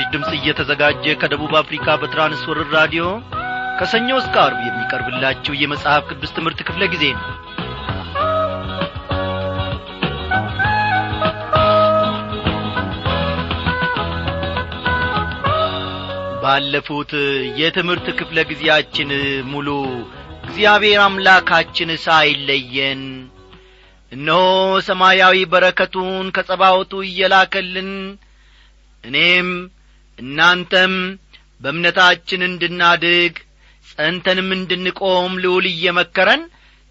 ይህ ምስራች ድምፅ እየተዘጋጀ ከደቡብ አፍሪካ በትራንስወርር ራዲዮ ከሰኞ እስከ አርብ የሚቀርብላችሁ የመጽሐፍ ቅዱስ ትምህርት ክፍለ ጊዜ ነው። ባለፉት የትምህርት ክፍለ ጊዜያችን ሙሉ እግዚአብሔር አምላካችን ሳይለየን እነሆ ሰማያዊ በረከቱን ከጸባወቱ እየላከልን እኔም እናንተም በእምነታችን እንድናድግ ጸንተንም እንድንቆም ልውል እየመከረን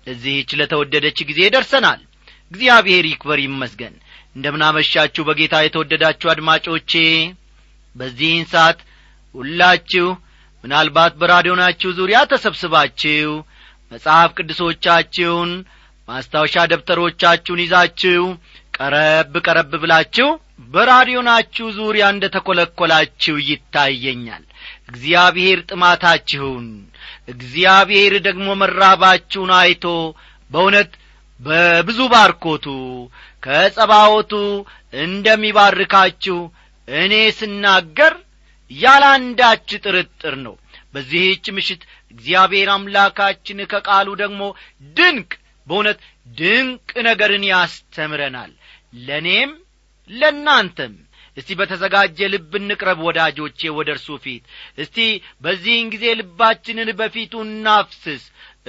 ለዚህች ለተወደደች ጊዜ ደርሰናል። እግዚአብሔር ይክበር ይመስገን። እንደምናመሻችሁ በጌታ የተወደዳችሁ አድማጮቼ በዚህን ሰዓት ሁላችሁ ምናልባት በራዲዮናችሁ ዙሪያ ተሰብስባችሁ መጽሐፍ ቅዱሶቻችሁን ማስታወሻ ደብተሮቻችሁን ይዛችሁ ቀረብ ቀረብ ብላችሁ በራዲዮናችሁ ዙሪያ እንደ ተኰለኰላችሁ ይታየኛል። እግዚአብሔር ጥማታችሁን እግዚአብሔር ደግሞ መራባችሁን አይቶ በእውነት በብዙ ባርኮቱ ከጸባወቱ እንደሚባርካችሁ እኔ ስናገር ያላንዳች ጥርጥር ነው። በዚህች ምሽት እግዚአብሔር አምላካችን ከቃሉ ደግሞ ድንቅ በእውነት ድንቅ ነገርን ያስተምረናል። ለእኔም ለእናንተም እስቲ በተዘጋጀ ልብ እንቅረብ ወዳጆቼ ወደ እርሱ ፊት። እስቲ በዚህን ጊዜ ልባችንን በፊቱ እናፍስስ።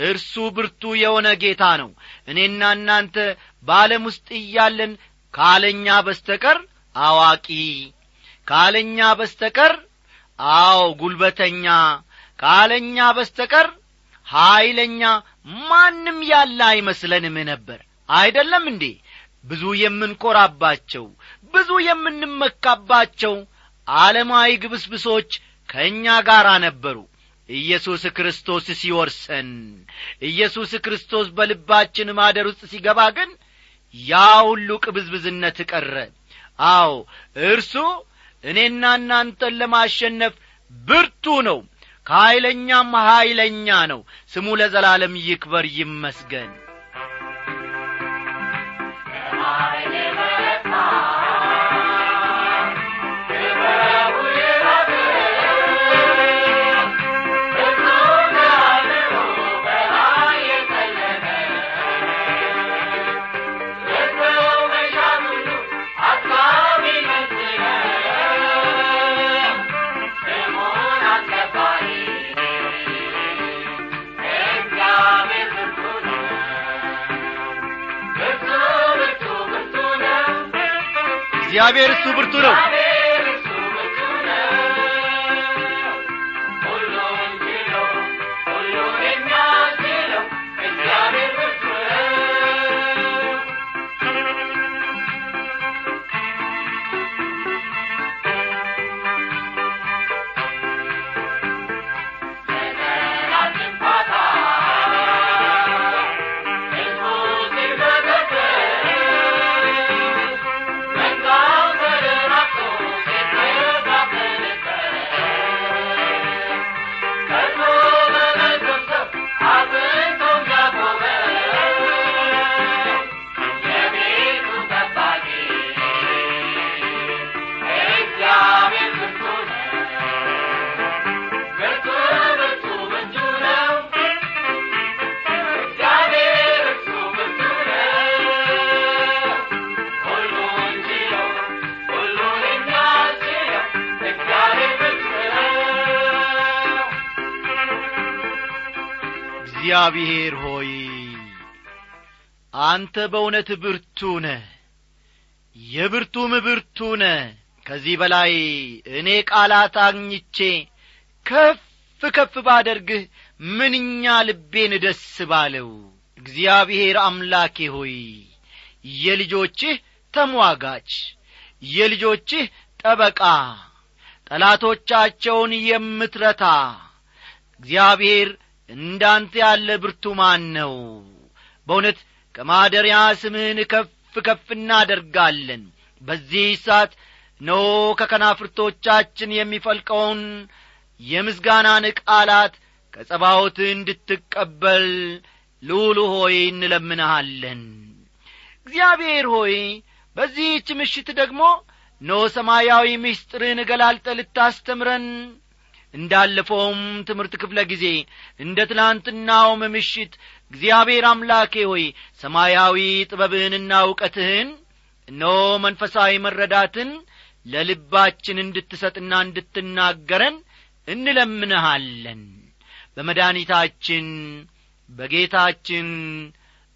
እርሱ ብርቱ የሆነ ጌታ ነው። እኔና እናንተ በዓለም ውስጥ እያለን ካለኛ በስተቀር አዋቂ ካለኛ በስተቀር አዎ ጉልበተኛ ካለኛ በስተቀር ኀይለኛ ማንም ያለ አይመስለንም ነበር። አይደለም እንዴ? ብዙ የምንኰራባቸው ብዙ የምንመካባቸው ዓለማዊ ግብስብሶች ከእኛ ጋር ነበሩ። ኢየሱስ ክርስቶስ ሲወርሰን ኢየሱስ ክርስቶስ በልባችን ማደር ውስጥ ሲገባ ግን ያ ሁሉ ቅብዝብዝነት ቀረ። አዎ እርሱ እኔና እናንተን ለማሸነፍ ብርቱ ነው ከኀይለኛም ኀይለኛ ነው። ስሙ ለዘላለም ይክበር ይመስገን። እግዚአብሔር cobertura. እግዚአብሔር ሆይ አንተ በእውነት ብርቱ ነ የብርቱም ብርቱ ነ ከዚህ በላይ እኔ ቃላት አግኝቼ ከፍ ከፍ ባደርግህ ምንኛ ልቤን ደስ ባለው! እግዚአብሔር አምላኬ ሆይ የልጆችህ ተሟጋች የልጆችህ ጠበቃ ጠላቶቻቸውን የምትረታ እግዚአብሔር እንዳንተ ያለ ብርቱ ማን ነው? በእውነት ከማደሪያ ስምህን ከፍ ከፍ እናደርጋለን። በዚህ ሰዓት ኖ ከከናፍርቶቻችን የሚፈልቀውን የምስጋናን ቃላት ከጸባዖት እንድትቀበል ልዑሉ ሆይ እንለምንሃለን። እግዚአብሔር ሆይ በዚህች ምሽት ደግሞ ኖ ሰማያዊ ምስጢርን ገላልጠህ ልታስተምረን እንዳለፈውም ትምህርት ክፍለ ጊዜ እንደ ትላንትናውም ምሽት እግዚአብሔር አምላኬ ሆይ ሰማያዊ ጥበብህንና እውቀትህን እነሆ መንፈሳዊ መረዳትን ለልባችን እንድትሰጥና እንድትናገረን እንለምንሃለን። በመድኒታችን በጌታችን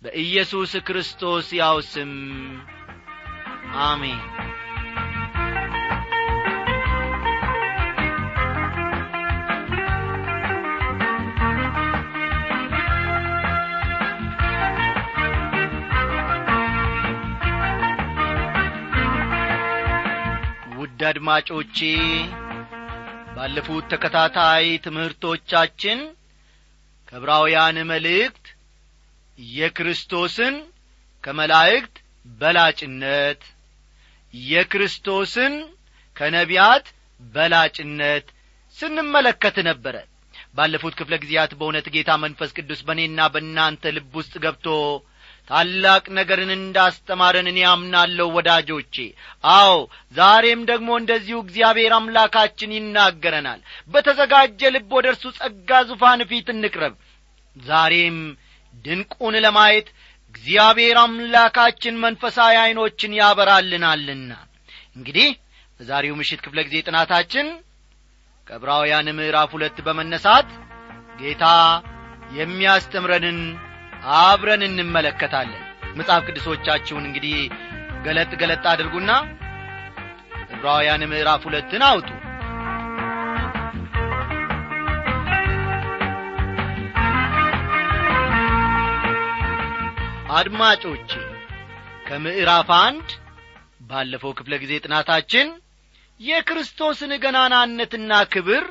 በኢየሱስ ክርስቶስ ያው ስም አሜን አድማጮቼ ባለፉት ተከታታይ ትምህርቶቻችን ከዕብራውያን መልእክት የክርስቶስን ከመላእክት በላጭነት የክርስቶስን ከነቢያት በላጭነት ስንመለከት ነበረ። ባለፉት ክፍለ ጊዜያት በእውነት ጌታ መንፈስ ቅዱስ በእኔና በእናንተ ልብ ውስጥ ገብቶ ታላቅ ነገርን እንዳስተማረን እኔ አምናለሁ ወዳጆቼ። አዎ ዛሬም ደግሞ እንደዚሁ እግዚአብሔር አምላካችን ይናገረናል። በተዘጋጀ ልብ ወደ እርሱ ጸጋ ዙፋን ፊት እንቅረብ። ዛሬም ድንቁን ለማየት እግዚአብሔር አምላካችን መንፈሳዊ ዐይኖችን ያበራልናልና። እንግዲህ በዛሬው ምሽት ክፍለ ጊዜ ጥናታችን ከዕብራውያን ምዕራፍ ሁለት በመነሳት ጌታ የሚያስተምረንን አብረን እንመለከታለን። መጽሐፍ ቅዱሶቻችሁን እንግዲህ ገለጥ ገለጥ አድርጉና ዕብራውያን ምዕራፍ ሁለትን አውጡ። አድማጮቼ ከምዕራፍ አንድ ባለፈው ክፍለ ጊዜ ጥናታችን የክርስቶስን ገናናነትና ክብር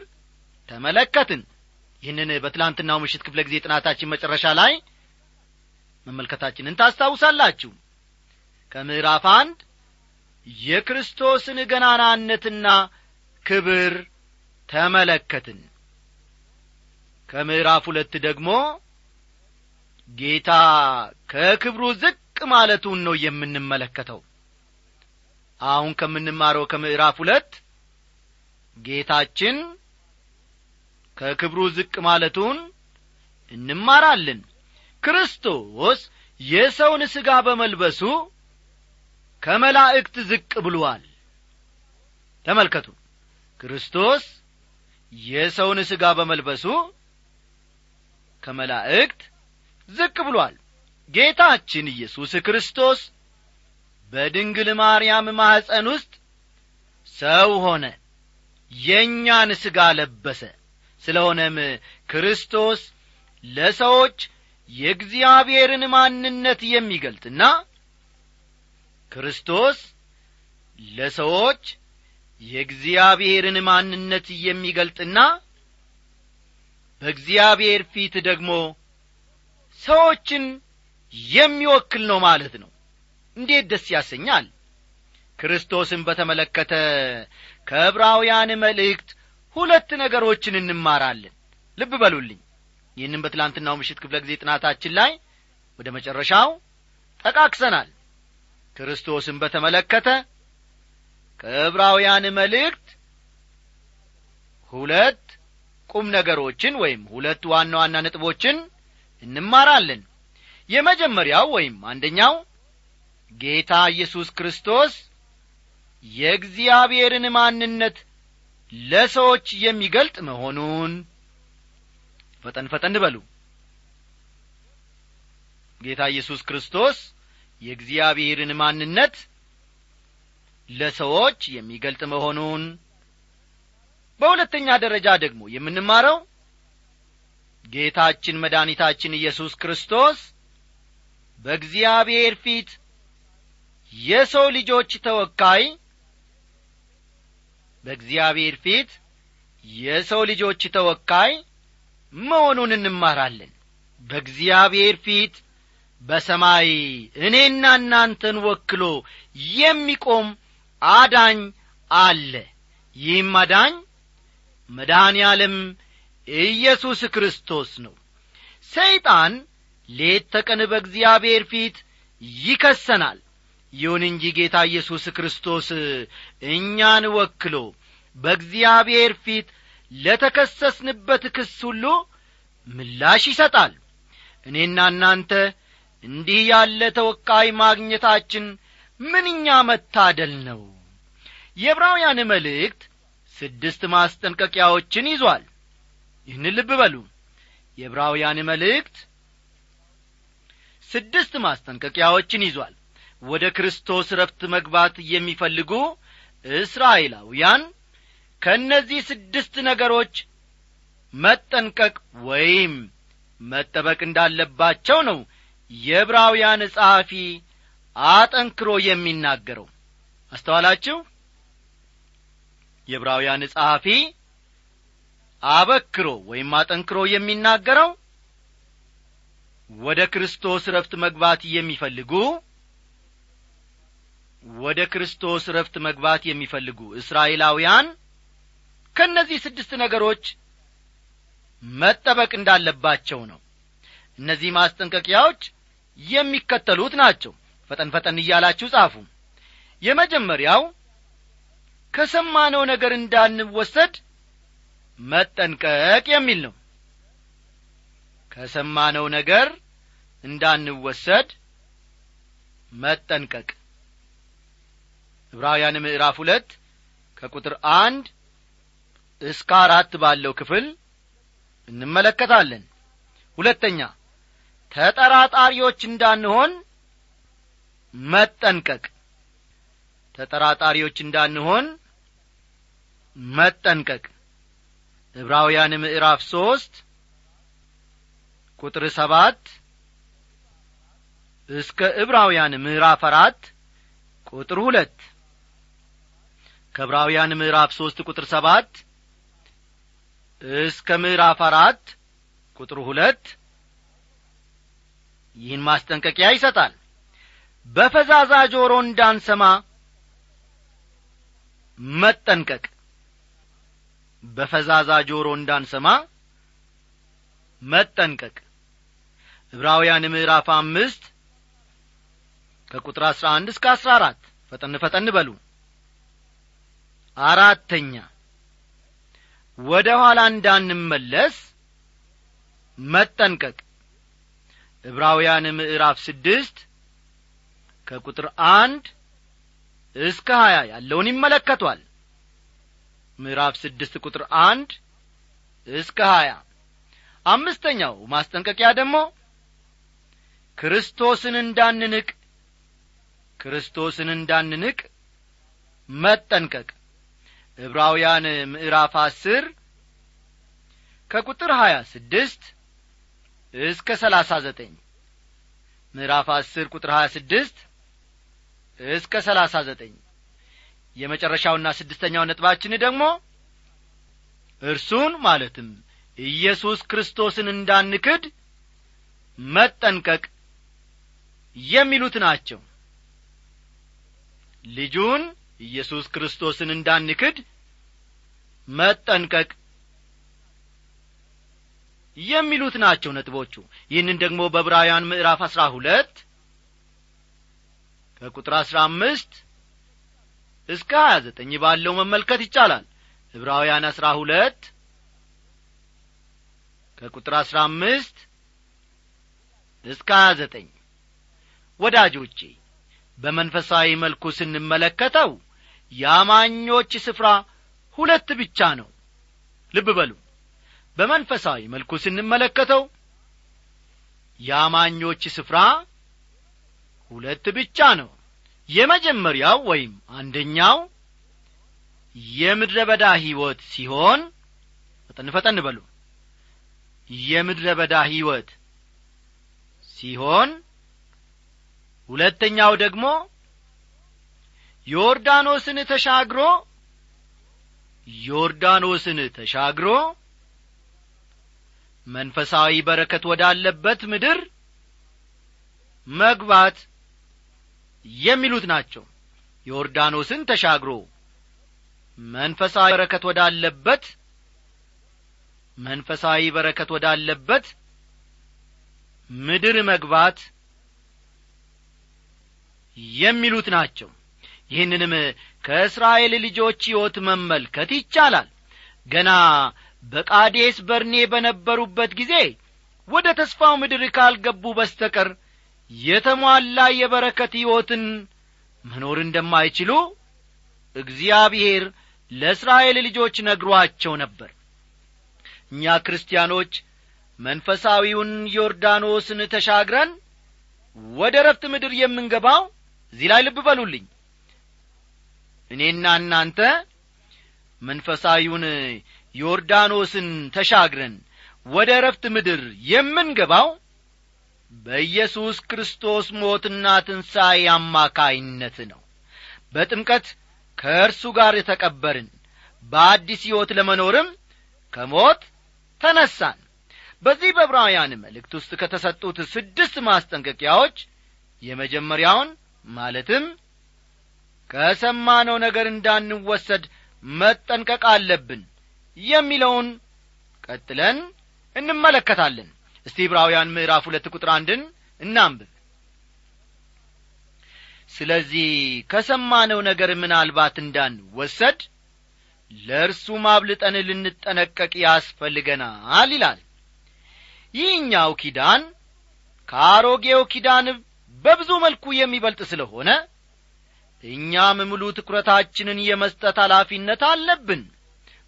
ተመለከትን። ይህንን በትላንትናው ምሽት ክፍለ ጊዜ ጥናታችን መጨረሻ ላይ መመልከታችንን ታስታውሳላችሁ። ከምዕራፍ አንድ የክርስቶስን ገናናነትና ክብር ተመለከትን። ከምዕራፍ ሁለት ደግሞ ጌታ ከክብሩ ዝቅ ማለቱን ነው የምንመለከተው። አሁን ከምንማረው ከምዕራፍ ሁለት ጌታችን ከክብሩ ዝቅ ማለቱን እንማራለን ክርስቶስ የሰውን ሥጋ በመልበሱ ከመላእክት ዝቅ ብሏል። ተመልከቱ። ክርስቶስ የሰውን ሥጋ በመልበሱ ከመላእክት ዝቅ ብሏል። ጌታችን ኢየሱስ ክርስቶስ በድንግል ማርያም ማኅፀን ውስጥ ሰው ሆነ የእኛን ሥጋ ለበሰ። ስለሆነም ክርስቶስ ለሰዎች የእግዚአብሔርን ማንነት የሚገልጥና ክርስቶስ ለሰዎች የእግዚአብሔርን ማንነት የሚገልጥና በእግዚአብሔር ፊት ደግሞ ሰዎችን የሚወክል ነው ማለት ነው። እንዴት ደስ ያሰኛል! ክርስቶስን በተመለከተ ከዕብራውያን መልእክት ሁለት ነገሮችን እንማራለን። ልብ በሉልኝ ይህንም በትላንትናው ምሽት ክፍለ ጊዜ ጥናታችን ላይ ወደ መጨረሻው ጠቃቅሰናል። ክርስቶስን በተመለከተ ከዕብራውያን መልእክት ሁለት ቁም ነገሮችን ወይም ሁለት ዋና ዋና ነጥቦችን እንማራለን። የመጀመሪያው ወይም አንደኛው ጌታ ኢየሱስ ክርስቶስ የእግዚአብሔርን ማንነት ለሰዎች የሚገልጥ መሆኑን ፈጠን ፈጠን በሉ። ጌታ ኢየሱስ ክርስቶስ የእግዚአብሔርን ማንነት ለሰዎች የሚገልጥ መሆኑን። በሁለተኛ ደረጃ ደግሞ የምንማረው ጌታችን መድኃኒታችን ኢየሱስ ክርስቶስ በእግዚአብሔር ፊት የሰው ልጆች ተወካይ በእግዚአብሔር ፊት የሰው ልጆች ተወካይ መሆኑን እንማራለን። በእግዚአብሔር ፊት በሰማይ እኔና እናንተን ወክሎ የሚቆም አዳኝ አለ። ይህም አዳኝ መድኃኔ ዓለም ኢየሱስ ክርስቶስ ነው። ሰይጣን ሌት ተቀን በእግዚአብሔር ፊት ይከሰናል። ይሁን እንጂ ጌታ ኢየሱስ ክርስቶስ እኛን ወክሎ በእግዚአብሔር ፊት ለተከሰስንበት ክስ ሁሉ ምላሽ ይሰጣል። እኔና እናንተ እንዲህ ያለ ተወካይ ማግኘታችን ምንኛ መታደል ነው! የዕብራውያን መልእክት ስድስት ማስጠንቀቂያዎችን ይዟል። ይህን ልብ በሉ። የዕብራውያን መልእክት ስድስት ማስጠንቀቂያዎችን ይዟል። ወደ ክርስቶስ ረፍት መግባት የሚፈልጉ እስራኤላውያን ከእነዚህ ስድስት ነገሮች መጠንቀቅ ወይም መጠበቅ እንዳለባቸው ነው የዕብራውያን ጸሐፊ አጠንክሮ የሚናገረው። አስተዋላችሁ? የዕብራውያን ጸሐፊ አበክሮ ወይም አጠንክሮ የሚናገረው ወደ ክርስቶስ ረፍት መግባት የሚፈልጉ ወደ ክርስቶስ ረፍት መግባት የሚፈልጉ እስራኤላውያን ከእነዚህ ስድስት ነገሮች መጠበቅ እንዳለባቸው ነው። እነዚህ ማስጠንቀቂያዎች የሚከተሉት ናቸው። ፈጠን ፈጠን እያላችሁ ጻፉ። የመጀመሪያው ከሰማነው ነገር እንዳንወሰድ መጠንቀቅ የሚል ነው። ከሰማነው ነገር እንዳንወሰድ መጠንቀቅ። ዕብራውያን ምዕራፍ ሁለት ከቁጥር አንድ እስከ አራት ባለው ክፍል እንመለከታለን። ሁለተኛ ተጠራጣሪዎች እንዳንሆን መጠንቀቅ። ተጠራጣሪዎች እንዳንሆን መጠንቀቅ። ዕብራውያን ምዕራፍ ሦስት ቁጥር ሰባት እስከ ዕብራውያን ምዕራፍ አራት ቁጥር ሁለት። ከዕብራውያን ምዕራፍ ሦስት ቁጥር ሰባት እስከ ምዕራፍ አራት ቁጥር ሁለት ይህን ማስጠንቀቂያ ይሰጣል። በፈዛዛ ጆሮ እንዳንሰማ መጠንቀቅ። በፈዛዛ ጆሮ እንዳንሰማ መጠንቀቅ። ዕብራውያን ምዕራፍ አምስት ከቁጥር አሥራ አንድ እስከ አሥራ አራት ፈጠን ፈጠን በሉ። አራተኛ ወደ ኋላ እንዳንመለስ መጠንቀቅ። ዕብራውያን ምዕራፍ ስድስት ከቁጥር አንድ እስከ ሀያ ያለውን ይመለከቷል። ምዕራፍ ስድስት ቁጥር አንድ እስከ ሀያ አምስተኛው ማስጠንቀቂያ ደግሞ ክርስቶስን እንዳንንቅ ክርስቶስን እንዳንንቅ መጠንቀቅ ዕብራውያን ምዕራፍ አስር ከቁጥር ሀያ ስድስት እስከ ሰላሳ ዘጠኝ። ምዕራፍ አስር ቁጥር ሀያ ስድስት እስከ ሰላሳ ዘጠኝ። የመጨረሻውና ስድስተኛው ነጥባችን ደግሞ እርሱን ማለትም ኢየሱስ ክርስቶስን እንዳንክድ መጠንቀቅ የሚሉት ናቸው። ልጁን ኢየሱስ ክርስቶስን እንዳንክድ መጠንቀቅ የሚሉት ናቸው ነጥቦቹ። ይህንን ደግሞ በዕብራውያን ምዕራፍ አሥራ ሁለት ከቁጥር አሥራ አምስት እስከ ሀያ ዘጠኝ ባለው መመልከት ይቻላል። ዕብራውያን አሥራ ሁለት ከቁጥር አሥራ አምስት እስከ ሀያ ዘጠኝ ወዳጆቼ በመንፈሳዊ መልኩ ስንመለከተው የአማኞች ስፍራ ሁለት ብቻ ነው። ልብ በሉ። በመንፈሳዊ መልኩ ስንመለከተው የአማኞች ስፍራ ሁለት ብቻ ነው። የመጀመሪያው ወይም አንደኛው የምድረ በዳ ሕይወት ሲሆን ፈጠን ፈጠን በሉ። የምድረ በዳ ሕይወት ሲሆን ሁለተኛው ደግሞ ዮርዳኖስን ተሻግሮ ዮርዳኖስን ተሻግሮ መንፈሳዊ በረከት ወዳለበት ምድር መግባት የሚሉት ናቸው። ዮርዳኖስን ተሻግሮ መንፈሳዊ በረከት ወዳለበት መንፈሳዊ በረከት ወዳለበት ምድር መግባት የሚሉት ናቸው። ይህንንም ከእስራኤል ልጆች ሕይወት መመልከት ይቻላል። ገና በቃዴስ በርኔ በነበሩበት ጊዜ ወደ ተስፋው ምድር ካልገቡ በስተቀር የተሟላ የበረከት ሕይወትን መኖር እንደማይችሉ እግዚአብሔር ለእስራኤል ልጆች ነግሯቸው ነበር። እኛ ክርስቲያኖች መንፈሳዊውን ዮርዳኖስን ተሻግረን ወደ ረፍት ምድር የምንገባው እዚህ ላይ ልብ በሉልኝ። እኔና እናንተ መንፈሳዊውን ዮርዳኖስን ተሻግረን ወደ ረፍት ምድር የምንገባው በኢየሱስ ክርስቶስ ሞትና ትንሣኤ አማካይነት ነው። በጥምቀት ከእርሱ ጋር የተቀበርን በአዲስ ሕይወት ለመኖርም ከሞት ተነሳን። በዚህ በዕብራውያን መልእክት ውስጥ ከተሰጡት ስድስት ማስጠንቀቂያዎች የመጀመሪያውን ማለትም ከሰማነው ነገር እንዳንወሰድ መጠንቀቅ አለብን የሚለውን ቀጥለን እንመለከታለን። እስቲ ዕብራውያን ምዕራፍ ሁለት ቁጥር አንድን እናንብብ። ስለዚህ ከሰማነው ነገር ምናልባት እንዳንወሰድ ለእርሱ ማብልጠን ልንጠነቀቅ ያስፈልገናል ይላል። ይህኛው ኪዳን ከአሮጌው ኪዳን በብዙ መልኩ የሚበልጥ ስለሆነ እኛም ሙሉ ትኩረታችንን የመስጠት ኃላፊነት አለብን።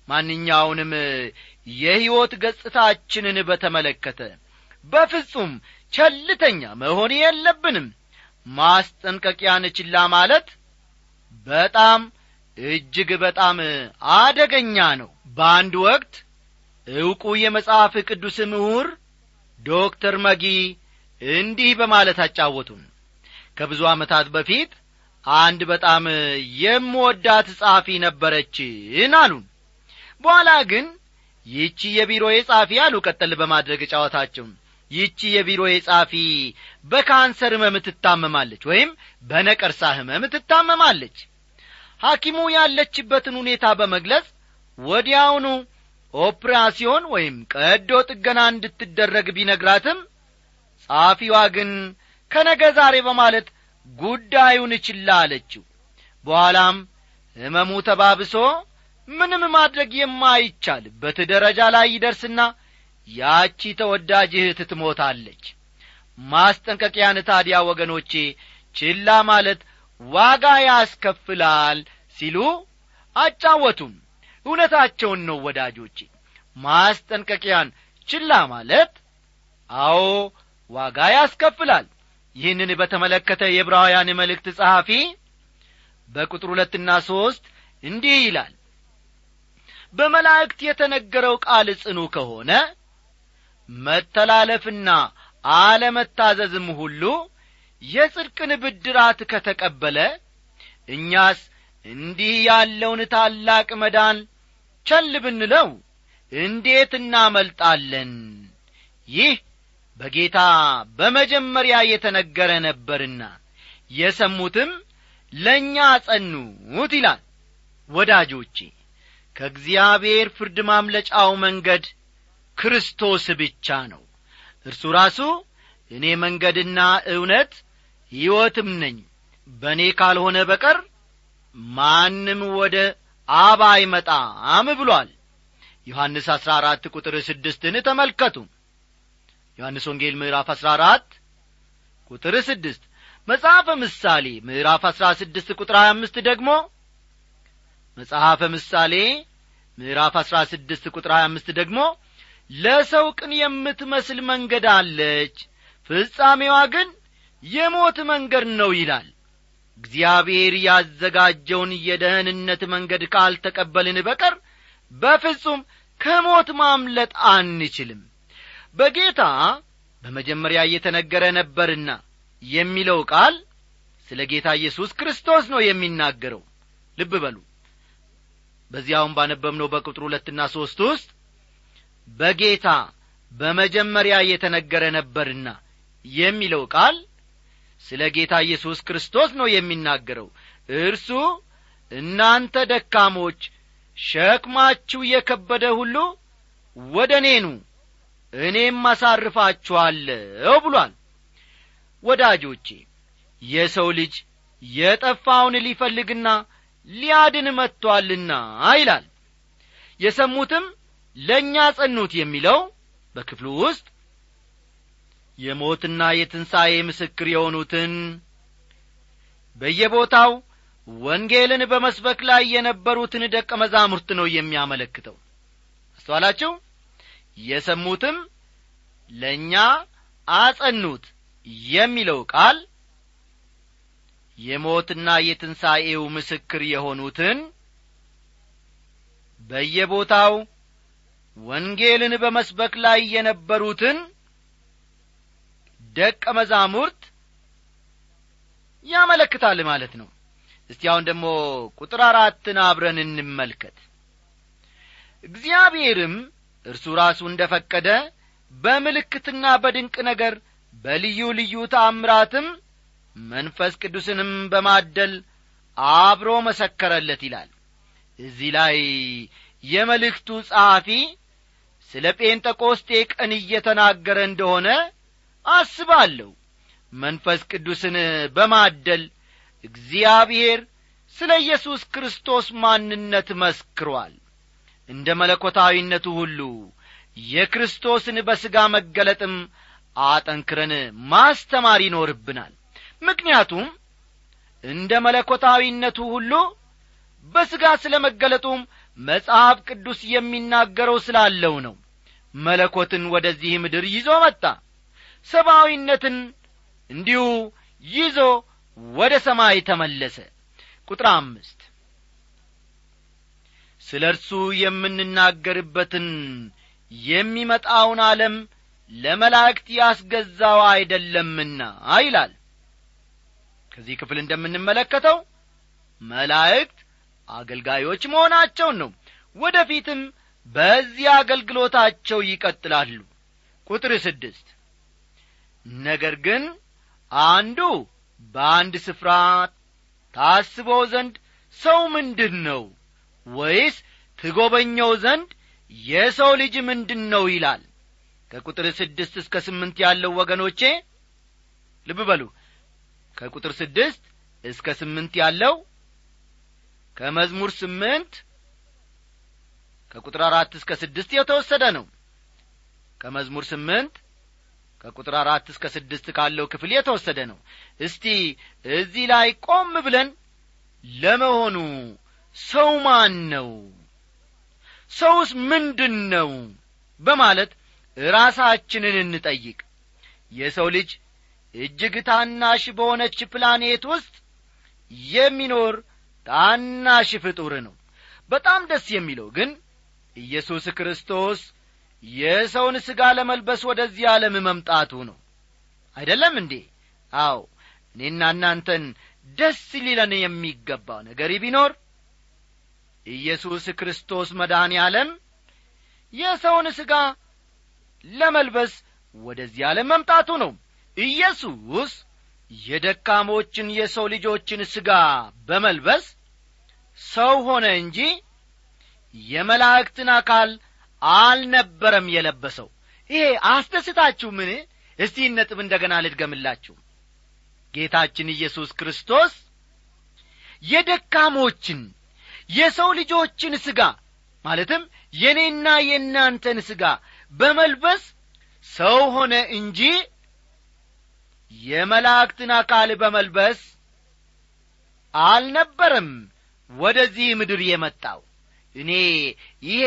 ማንኛውንም የሕይወት ገጽታችንን በተመለከተ በፍጹም ቸልተኛ መሆን የለብንም። ማስጠንቀቂያን ችላ ማለት በጣም እጅግ በጣም አደገኛ ነው። በአንድ ወቅት ዕውቁ የመጽሐፍ ቅዱስ ምሁር ዶክተር መጊ እንዲህ በማለት አጫወቱን። ከብዙ ዓመታት በፊት አንድ በጣም የምወዳት ጸሐፊ ነበረችን አሉን። በኋላ ግን ይቺ የቢሮዬ ጻፊ አሉ ቀጠል በማድረግ ጨዋታቸውን። ይቺ የቢሮዬ ጻፊ በካንሰር ህመም ትታመማለች ወይም በነቀርሳ ህመም ትታመማለች። ሐኪሙ ያለችበትን ሁኔታ በመግለጽ ወዲያውኑ ኦፕራሲዮን ወይም ቀዶ ጥገና እንድትደረግ ቢነግራትም ጸሐፊዋ ግን ከነገ ዛሬ በማለት ጉዳዩን ችላ አለችው። በኋላም ሕመሙ ተባብሶ ምንም ማድረግ የማይቻልበት ደረጃ ላይ ይደርስና ያቺ ተወዳጅ እህት ትሞታለች። ማስጠንቀቂያን ታዲያ ወገኖቼ ችላ ማለት ዋጋ ያስከፍላል ሲሉ አጫወቱን። እውነታቸውን ነው ወዳጆቼ። ማስጠንቀቂያን ችላ ማለት? አዎ ዋጋ ያስከፍላል። ይህንን በተመለከተ የዕብራውያን መልእክት ጸሐፊ በቁጥር ሁለትና ሦስት እንዲህ ይላል። በመላእክት የተነገረው ቃል ጽኑ ከሆነ መተላለፍና አለመታዘዝም ሁሉ የጽድቅን ብድራት ከተቀበለ እኛስ እንዲህ ያለውን ታላቅ መዳን ቸል ብንለው እንዴት እናመልጣለን? ይህ በጌታ በመጀመሪያ የተነገረ ነበርና የሰሙትም ለእኛ ጸኑት ይላል። ወዳጆቼ ከእግዚአብሔር ፍርድ ማምለጫው መንገድ ክርስቶስ ብቻ ነው። እርሱ ራሱ እኔ መንገድና እውነት ሕይወትም ነኝ። በእኔ ካልሆነ በቀር ማንም ወደ አብ አይመጣም ብሏል። ዮሐንስ አሥራ አራት ቁጥር ስድስትን ተመልከቱ ዮሐንስ ወንጌል ምዕራፍ አሥራ አራት ቁጥር ስድስት መጽሐፈ ምሳሌ ምዕራፍ አሥራ ስድስት ቁጥር ሀያ አምስት ደግሞ መጽሐፈ ምሳሌ ምዕራፍ አሥራ ስድስት ቁጥር ሀያ አምስት ደግሞ ለሰው ቅን የምትመስል መንገድ አለች ፍጻሜዋ ግን የሞት መንገድ ነው ይላል። እግዚአብሔር ያዘጋጀውን የደህንነት መንገድ ካልተቀበልን በቀር በፍጹም ከሞት ማምለጥ አንችልም በጌታ በመጀመሪያ እየተነገረ ነበርና የሚለው ቃል ስለ ጌታ ኢየሱስ ክርስቶስ ነው የሚናገረው። ልብ በሉ። በዚያውም ባነበብነው በቁጥር ሁለትና ሦስት ውስጥ በጌታ በመጀመሪያ የተነገረ ነበርና የሚለው ቃል ስለ ጌታ ኢየሱስ ክርስቶስ ነው የሚናገረው። እርሱ እናንተ ደካሞች ሸክማችሁ የከበደ ሁሉ ወደ እኔኑ እኔም አሳርፋችኋለሁ ብሏል። ወዳጆቼ የሰው ልጅ የጠፋውን ሊፈልግና ሊያድን መጥቶአልና ይላል። የሰሙትም ለእኛ ጸኑት የሚለው በክፍሉ ውስጥ የሞትና የትንሣኤ ምስክር የሆኑትን በየቦታው ወንጌልን በመስበክ ላይ የነበሩትን ደቀ መዛሙርት ነው የሚያመለክተው። አስተዋላችሁ የሰሙትም ለእኛ አጸኑት የሚለው ቃል የሞትና የትንሣኤው ምስክር የሆኑትን በየቦታው ወንጌልን በመስበክ ላይ የነበሩትን ደቀ መዛሙርት ያመለክታል ማለት ነው። እስቲ አሁን ደግሞ ቁጥር አራትን አብረን እንመልከት። እግዚአብሔርም እርሱ ራሱ እንደ ፈቀደ በምልክትና በድንቅ ነገር በልዩ ልዩ ታምራትም መንፈስ ቅዱስንም በማደል አብሮ መሰከረለት ይላል። እዚህ ላይ የመልእክቱ ጸሐፊ ስለ ጴንጠቆስቴ ቀን እየተናገረ እንደሆነ አስባለሁ። መንፈስ ቅዱስን በማደል እግዚአብሔር ስለ ኢየሱስ ክርስቶስ ማንነት መስክሯል እንደ መለኮታዊነቱ ሁሉ የክርስቶስን በሥጋ መገለጥም አጠንክረን ማስተማር ይኖርብናል። ምክንያቱም እንደ መለኮታዊነቱ ሁሉ በሥጋ ስለ መገለጡም መጽሐፍ ቅዱስ የሚናገረው ስላለው ነው። መለኮትን ወደዚህ ምድር ይዞ መጣ። ሰብአዊነትን እንዲሁ ይዞ ወደ ሰማይ ተመለሰ። ቁጥር አምስት ስለ እርሱ የምንናገርበትን የሚመጣውን ዓለም ለመላእክት ያስገዛው አይደለምና ይላል። ከዚህ ክፍል እንደምንመለከተው መላእክት አገልጋዮች መሆናቸውን ነው። ወደ ፊትም በዚህ አገልግሎታቸው ይቀጥላሉ። ቁጥር ስድስት ነገር ግን አንዱ በአንድ ስፍራ ታስበው ዘንድ ሰው ምንድን ነው ወይስ ትጐበኘው ዘንድ የሰው ልጅ ምንድን ነው ይላል? ከቁጥር ስድስት እስከ ስምንት ያለው ወገኖቼ ልብ በሉ። ከቁጥር ስድስት እስከ ስምንት ያለው ከመዝሙር ስምንት ከቁጥር አራት እስከ ስድስት የተወሰደ ነው። ከመዝሙር ስምንት ከቁጥር አራት እስከ ስድስት ካለው ክፍል የተወሰደ ነው። እስቲ እዚህ ላይ ቆም ብለን ለመሆኑ ሰው ማን ነው ሰውስ ምንድን ነው በማለት ራሳችንን እንጠይቅ። የሰው ልጅ እጅግ ታናሽ በሆነች ፕላኔት ውስጥ የሚኖር ታናሽ ፍጡር ነው። በጣም ደስ የሚለው ግን ኢየሱስ ክርስቶስ የሰውን ሥጋ ለመልበስ ወደዚህ ዓለም መምጣቱ ነው። አይደለም እንዴ? አዎ እኔና እናንተን ደስ ሊለን የሚገባው ነገር ቢኖር ኢየሱስ ክርስቶስ መድኃኔ ዓለም የሰውን ሥጋ ለመልበስ ወደዚህ ዓለም መምጣቱ ነው። ኢየሱስ የደካሞችን የሰው ልጆችን ሥጋ በመልበስ ሰው ሆነ እንጂ የመላእክትን አካል አልነበረም የለበሰው። ይሄ አስደስታችሁ ምን? እስቲ ነጥብ እንደ ገና ልድገምላችሁ። ጌታችን ኢየሱስ ክርስቶስ የደካሞችን የሰው ልጆችን ሥጋ ማለትም የእኔና የእናንተን ሥጋ በመልበስ ሰው ሆነ እንጂ የመላእክትን አካል በመልበስ አልነበረም ወደዚህ ምድር የመጣው። እኔ ይሄ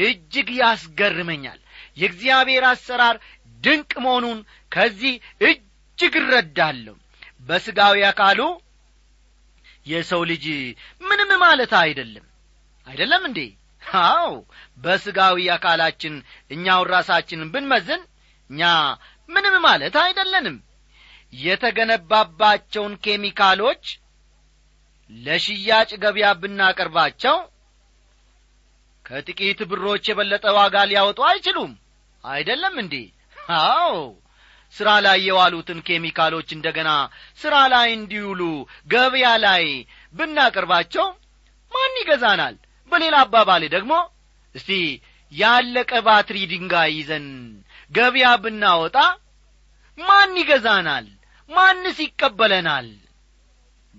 እጅግ ያስገርመኛል። የእግዚአብሔር አሰራር ድንቅ መሆኑን ከዚህ እጅግ እረዳለሁ። በሥጋዊ አካሉ የሰው ልጅ ማለት አይደለም። አይደለም እንዴ? አው በሥጋዊ አካላችን እኛውን ራሳችንን ብንመዝን እኛ ምንም ማለት አይደለንም። የተገነባባቸውን ኬሚካሎች ለሽያጭ ገበያ ብናቀርባቸው ከጥቂት ብሮች የበለጠ ዋጋ ሊያወጡ አይችሉም። አይደለም እንዴ? አዎ ሥራ ላይ የዋሉትን ኬሚካሎች እንደ ገና ሥራ ላይ እንዲውሉ ገበያ ላይ ብናቀርባቸው ማን ይገዛናል? በሌላ አባባል ደግሞ እስቲ ያለቀ ባትሪ ድንጋይ ይዘን ገበያ ብናወጣ ማን ይገዛናል? ማንስ ይቀበለናል?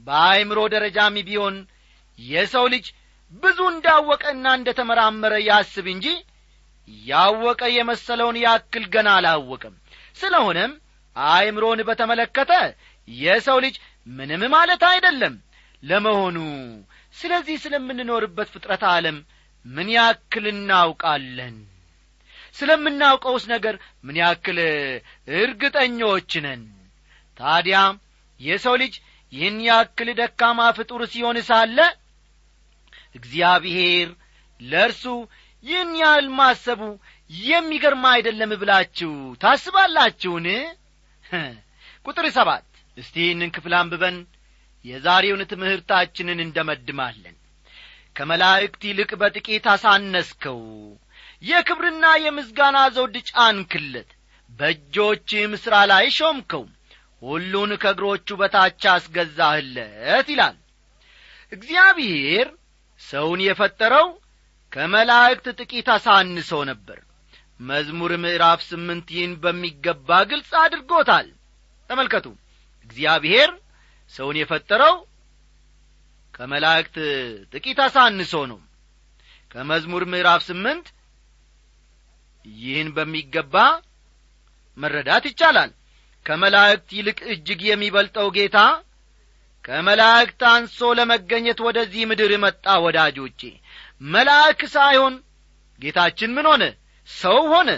በአይምሮ ደረጃም ቢሆን የሰው ልጅ ብዙ እንዳወቀና እንደ ተመራመረ ያስብ እንጂ ያወቀ የመሰለውን ያክል ገና አላወቀም። ስለሆነም አእምሮን በተመለከተ የሰው ልጅ ምንም ማለት አይደለም። ለመሆኑ ስለዚህ ስለምንኖርበት ፍጥረት ዓለም ምን ያክል እናውቃለን? ስለምናውቀውስ ነገር ምን ያክል እርግጠኞች ነን? ታዲያ የሰው ልጅ ይህን ያክል ደካማ ፍጡር ሲሆን ሳለ እግዚአብሔር ለእርሱ ይህን ያህል ማሰቡ የሚገርም አይደለም ብላችሁ ታስባላችሁን? ቁጥር ሰባት። እስቲ ይህንን ክፍል አንብበን የዛሬውን ትምህርታችንን እንደመድማለን። ከመላእክት ይልቅ በጥቂት አሳነስከው። የክብርና የምስጋና ዘውድ ጫንክለት በእጆችም ሥራ ላይ ሾምከው። ሁሉን ከእግሮቹ በታች አስገዛህለት ይላል። እግዚአብሔር ሰውን የፈጠረው ከመላእክት ጥቂት አሳንሶ ነበር። መዝሙር ምዕራፍ ስምንት ይህን በሚገባ ግልጽ አድርጎታል። ተመልከቱ። እግዚአብሔር ሰውን የፈጠረው ከመላእክት ጥቂት አሳንሶ ነው። ከመዝሙር ምዕራፍ ስምንት ይህን በሚገባ መረዳት ይቻላል። ከመላእክት ይልቅ እጅግ የሚበልጠው ጌታ ከመላእክት አንሶ ለመገኘት ወደዚህ ምድር መጣ ወዳጆቼ። መልአክ ሳይሆን ጌታችን ምን ሆነ? ሰው ሆነ።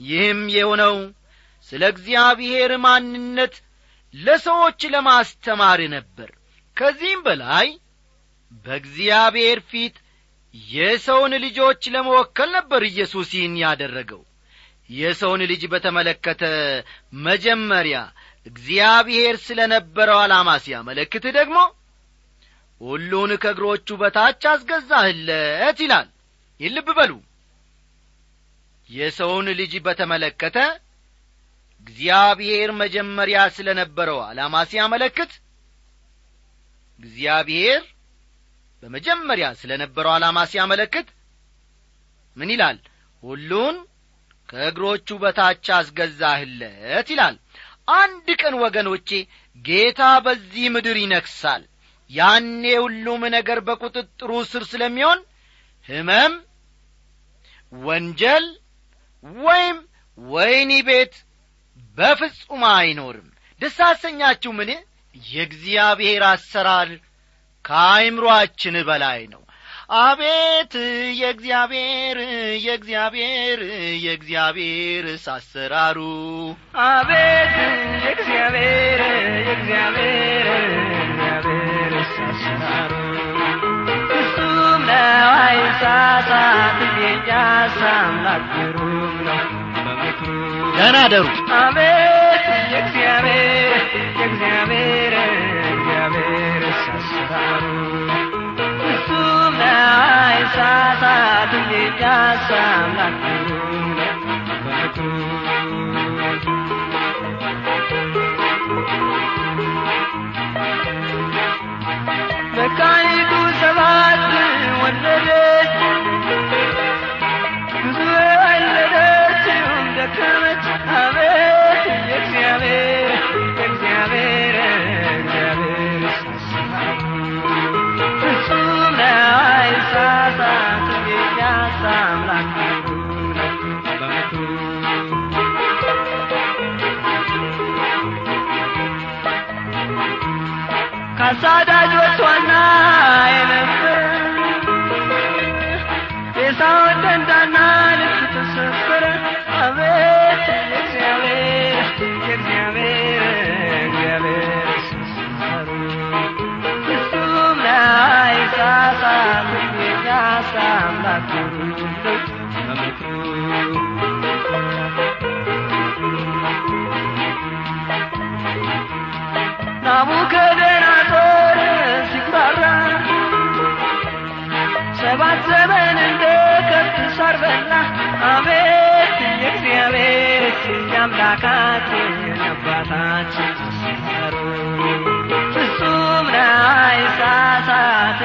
ይህም የሆነው ስለ እግዚአብሔር ማንነት ለሰዎች ለማስተማር ነበር። ከዚህም በላይ በእግዚአብሔር ፊት የሰውን ልጆች ለመወከል ነበር ኢየሱስ ይህን ያደረገው። የሰውን ልጅ በተመለከተ መጀመሪያ እግዚአብሔር ስለ ነበረው ዓላማ ሲያመለክት ደግሞ ሁሉን ከእግሮቹ በታች አስገዛህለት ይላል። ይህ ልብ በሉ። የሰውን ልጅ በተመለከተ እግዚአብሔር መጀመሪያ ስለ ነበረው ዓላማ ሲያመለክት እግዚአብሔር በመጀመሪያ ስለ ነበረው ዓላማ ሲያመለክት ምን ይላል? ሁሉን ከእግሮቹ በታች አስገዛህለት ይላል። አንድ ቀን ወገኖቼ ጌታ በዚህ ምድር ይነግሳል ያኔ ሁሉም ነገር በቁጥጥሩ ስር ስለሚሆን ሕመም ወንጀል ወይም ወይኒ ቤት በፍጹም አይኖርም። ደስ አሰኛችሁ ምን የእግዚአብሔር አሰራር ከአይምሮአችን በላይ ነው። አቤት የእግዚአብሔር የእግዚአብሔር የእግዚአብሔር አሰራሩ! አቤት የእግዚአብሔር የእግዚአብሔር የእግዚአብሔር አሰራሩ! ፍጹም ነው አይሳሳት በምክሩ ደህና ደሩ። አቤት የእግዚአብሔር የእግዚአብሔር የእግዚአብሔር ፍጹም ነው አይሳሳት የእኛስ አምላክ ካሳዳጆቿና የነበር የሳውን ደንዳና ልብ ተሰበረ። አቤት የእግዚአብሔር የእግዚአብሔር እግዚአብሔር አሰራሩ ፍጹም ነው አይሳሳት የእኛስ አምላክ የአምላካችን የአባታችን አሰራሩ ፍጹም አይሳሳት